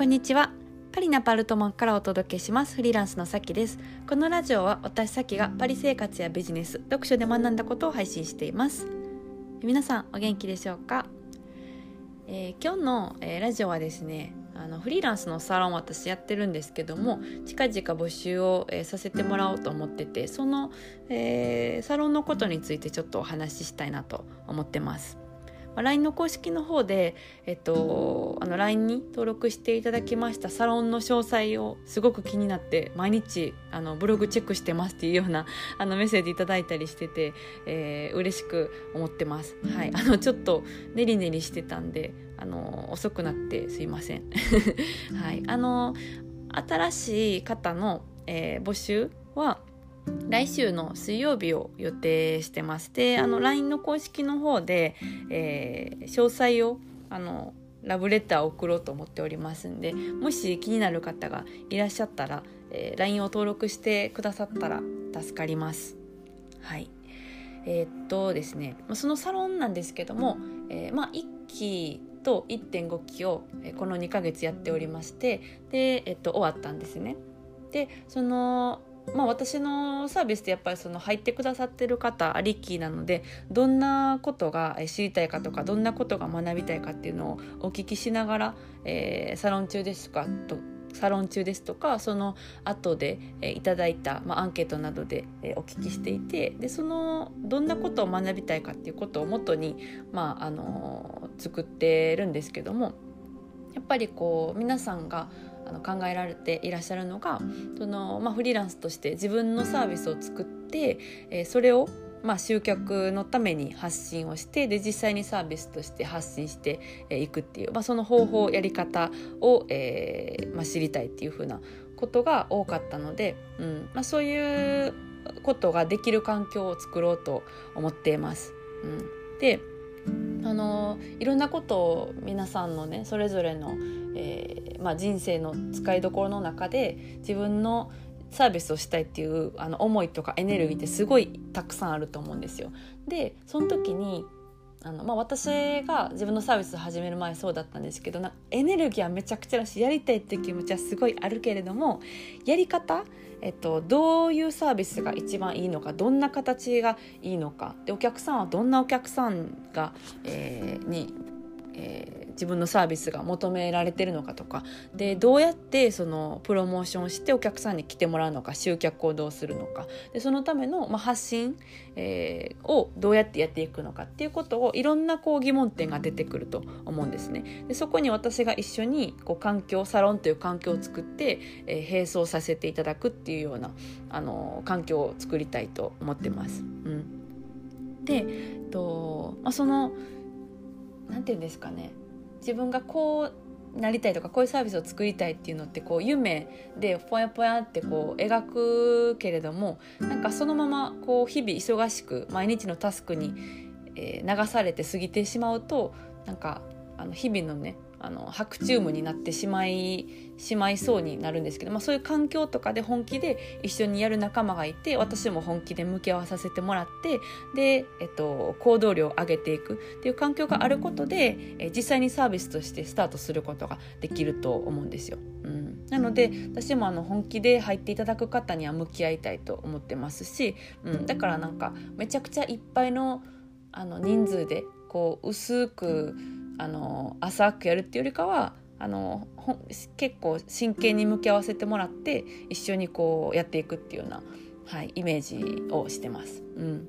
こんにちは。パリナパルトマンからお届けします。フリーランスのさきです。このラジオは私さきがパリ生活やビジネス読書で学んだことを配信しています。皆さんお元気でしょうか、えー、今日の、えー、ラジオはですねあのフリーランスのサロン私やってるんですけども近々募集を、えー、させてもらおうと思っててその、えー、サロンのことについてちょっとお話ししたいなと思ってます。まあ、LINE の公式の方で、えっと、あの LINE に登録していただきましたサロンの詳細をすごく気になって毎日あのブログチェックしてますっていうような あのメッセージいただいたりしてて、えー、嬉しく思ってます。はい、あのちょっとネリネリしてたんであの遅くなってすいません。はい、あの新しい方の、えー、募集は来週の水曜日を予定してましてあの LINE の公式の方で、えー、詳細をあのラブレターを送ろうと思っておりますんでもし気になる方がいらっしゃったら、えー、LINE を登録してくださったら助かります。はいえー、っとですねそのサロンなんですけども、えー、まあ1期と1.5期をこの2ヶ月やっておりましてで、えっと、終わったんですね。でそのまあ、私のサービスってやっぱりその入ってくださってる方ありきなのでどんなことが知りたいかとかどんなことが学びたいかっていうのをお聞きしながら、えー、サロン中ですとかとサロン中ですとかその後で、えー、いただいた、まあ、アンケートなどで、えー、お聞きしていてでそのどんなことを学びたいかっていうことをもとに、まああのー、作ってるんですけどもやっぱりこう皆さんがあの考えられていらっしゃるのがその、まあ、フリーランスとして自分のサービスを作って、えー、それをまあ、集客のために発信をしてで実際にサービスとして発信していくっていう、まあ、その方法やり方を、えーまあ、知りたいっていうふうなことが多かったので、うんまあ、そういうことができる環境を作ろうと思っています。うん、であのいろんなことを皆さんのねそれぞれの、えーまあ、人生の使いどころの中で自分のサービスをしたいっていうあの思いとかエネルギーってすごいたくさんあると思うんですよ。でその時にあの、まあ、私が自分のサービスを始める前そうだったんですけどなエネルギーはめちゃくちゃだしやりたいって気持ちはすごいあるけれどもやり方えっと、どういうサービスが一番いいのかどんな形がいいのかでお客さんはどんなお客さんが、えー、にえー、自分のサービスが求められてるのかとかでどうやってそのプロモーションしてお客さんに来てもらうのか集客をどうするのかでそのための、まあ、発信、えー、をどうやってやっていくのかっていうことをいろんなこう疑問点が出てくると思うんですね。でそこに私が一緒にこう環境サロンという環境を作って、えー、並走させていただくっていうようなあの環境を作りたいと思ってます。うん、でと、まあ、その何て言うんですかね自分がこうなりたいとかこういうサービスを作りたいっていうのってこう夢でぽやぽやってこう描くけれどもなんかそのままこう日々忙しく毎日のタスクに、流されて過ぎてしまうとなんかあの日々のねあの白チュームになってしまいしまいそうになるんですけど、まあ、そういう環境とかで本気で一緒にやる仲間がいて私も本気で向き合わさせてもらってで、えっと、行動量を上げていくっていう環境があることで、え実際にサービスとしてスタートすることができると思うんですよ。うん、なので私もあの本気で入っていただく方には向き合いたいと思ってますし、うん、だからなんかめちゃくちゃいっぱいのあの人数でこう薄くあの浅くやるっていうよりかはあの結構真剣に向き合わせてもらって一緒にこうやっていくっていうような、はい、イメージをしてます。うん、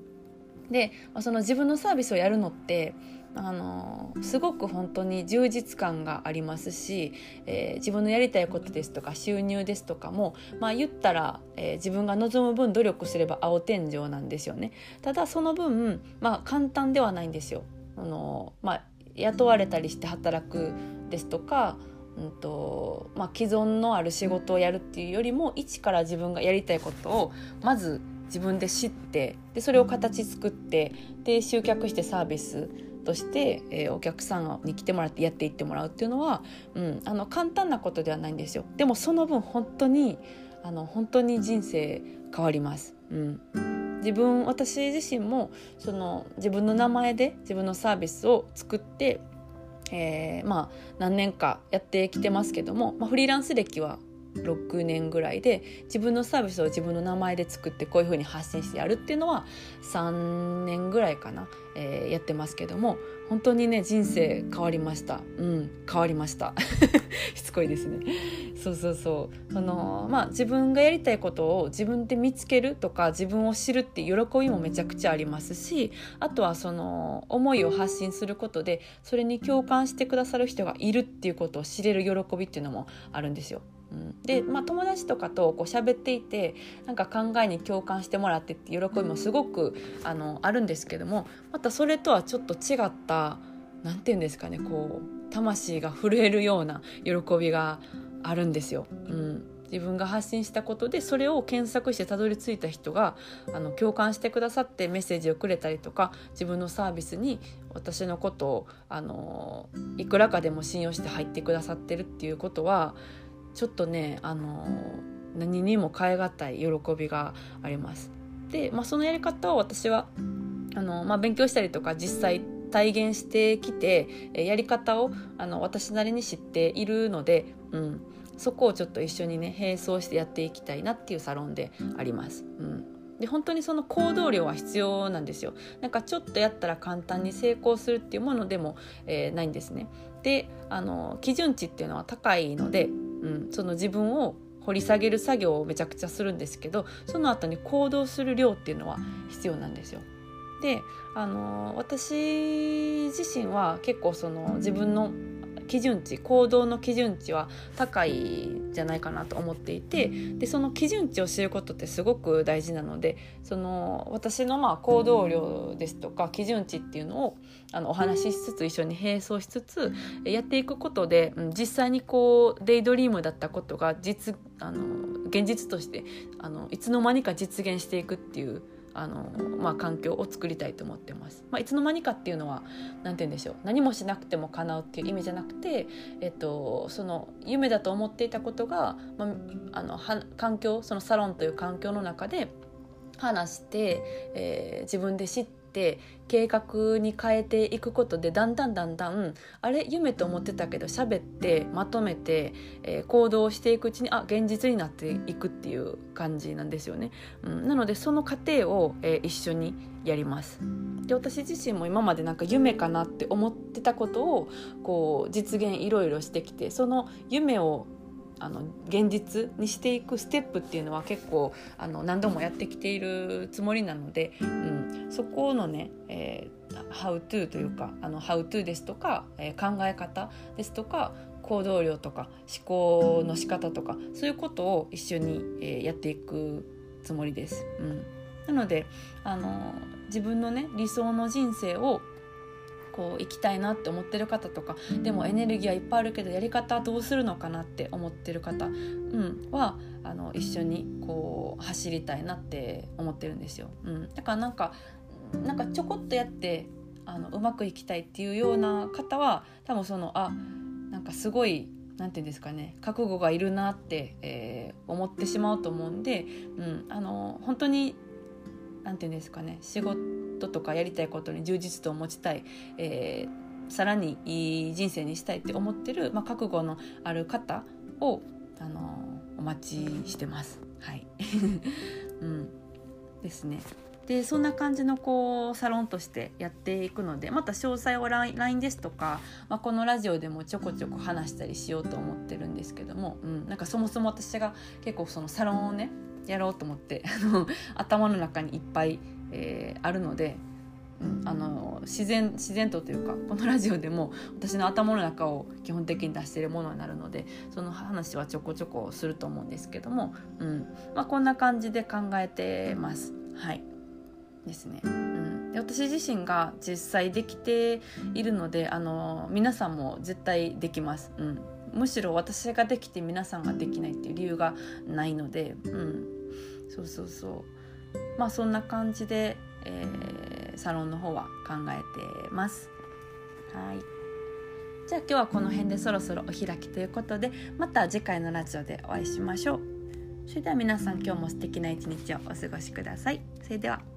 でその自分のサービスをやるのってあのすごく本当に充実感がありますし、えー、自分のやりたいことですとか収入ですとかも、まあ、言ったら、えー、自分が望む分努力すれば青天井なんですよね。ただその分、まあ、簡単ではないんですよ。あの、まあ、雇われたりして働くですとか、うんとまあ、既存のある仕事をやるっていうよりも一から自分がやりたいことをまず自分で知ってでそれを形作ってで集客してサービスとして、えー、お客さんに来てもらってやっていってもらうっていうのは、うん、あの簡単なことではないんですよ。でもその分本当にあの本当に人生変わります。うん自分私自身もその自分の名前で自分のサービスを作ってえー、まあ何年かやってきてますけども、まあ、フリーランス歴は6年ぐらいで自分のサービスを自分の名前で作ってこういうふうに発信してやるっていうのは3年ぐらいかな、えー、やってますけども本当にね人生変わりました。うん変わりました。しつこいですね。そうそうそう。そのまあ自分がやりたいことを自分で見つけるとか自分を知るって喜びもめちゃくちゃありますしあとはその思いを発信することでそれに共感してくださる人がいるっていうことを知れる喜びっていうのもあるんですよ。うん、で、まあ、友達とかとこう喋っていてなんか考えに共感してもらってって喜びもすごくあのあるんですけどもまたそれとはちょっと違った何て言うんですかねこう魂が震えるような喜びがあるんですよ。うん。自分が発信したことでそれを検索してたどり着いた人があの共感してくださってメッセージをくれたりとか自分のサービスに私のことをあのいくらかでも信用して入ってくださってるっていうことはちょっとねあの何にも代え難い喜びがあります。で、まあ、そのやり方を私はあの、まあ、勉強したりとか実際体現してきてやり方をあの私なりに知っているので、うん、そこをちょっと一緒にね並走してやっていきたいなっていうサロンであります。うんで本当にその行動量は必要なんですよなんかちょっとやったら簡単に成功するっていうものでも、えー、ないんですねであの基準値っていうのは高いので、うん、その自分を掘り下げる作業をめちゃくちゃするんですけどその後に行動する量っていうのは必要なんですよ。であの私自身は結構その自分の基準値行動の基準値は高いじゃないかなと思っていてでその基準値を知ることってすごく大事なのでその私のまあ行動量ですとか基準値っていうのをあのお話ししつつ一緒に並走しつつやっていくことで、実際にこうデイドリームだったことが実あの現実としてあのいつの間にか実現していくっていうあの、まあ、環境を作りたいと思ってます。まあ、いつの間にかっていうのは何て言うんでしょう何もしなくても叶うっていう意味じゃなくて、えっと、その夢だと思っていたことが、まあ、あの環境そのサロンという環境の中で話して、えー、自分で知ってって計画に変えていくことでだんだんだんだんあれ？夢と思ってたけど喋ってまとめて、えー、行動していくうちにあ現実になっていくっていう感じなんですよね。うん、なのでその過程を、えー、一緒にやります。で私自身も今までなんか夢かなって思ってたことをこう実現いろいろしてきてその夢をあの現実にしていくステップっていうのは結構あの何度もやってきているつもりなので、うん、そこのね、えー、How to というかあの How to ですとか、えー、考え方ですとか行動量とか思考の仕方とかそういうことを一緒に、えー、やっていくつもりです。うん、なのであの自分のね理想の人生をこう行きたいなって思ってる方とかでもエネルギーはいっぱいあるけどやり方どうするのかなって思ってる方、うん、はあの一緒にこう走りたいなって思ってるんですよ。うん、だからなんかなんかちょこっとやってあのうまくいきたいっていうような方は多分そのあなんかすごいなんていうんですかね覚悟がいるなって、えー、思ってしまうと思うんで、うん、あの本当になんていうんですかね仕事とかやりたいことに充実度を持ちたい、えー、さらにいい人生にしたいって思ってる、まあ、覚悟のある方を、あのー、お待ちしてます。はい、うん、ですね。でそんな感じのこうサロンとしてやっていくのでまた詳細を LINE ですとか、まあ、このラジオでもちょこちょこ話したりしようと思ってるんですけども、うん、なんかそもそも私が結構そのサロンをねやろうと思って頭の中にいっぱいえー、あるので、うん、あの自然自然とというかこのラジオでも私の頭の中を基本的に出しているものになるのでその話はちょこちょこすると思うんですけども、うん。まあ、こんな感じで考えてます。はい。ですね、うん、で私自身が実際できているのであの皆さんも絶対できます、うん、むしろ私ができて皆さんができないっていう理由がないので、うん、そうそうそう。まあそんな感じで、えー、サロンの方は考えてます。はいじゃあ今日はこの辺でそろそろお開きということでまた次回のラジオでお会いしましょう。それでは皆さん今日も素敵な一日をお過ごしください。それでは。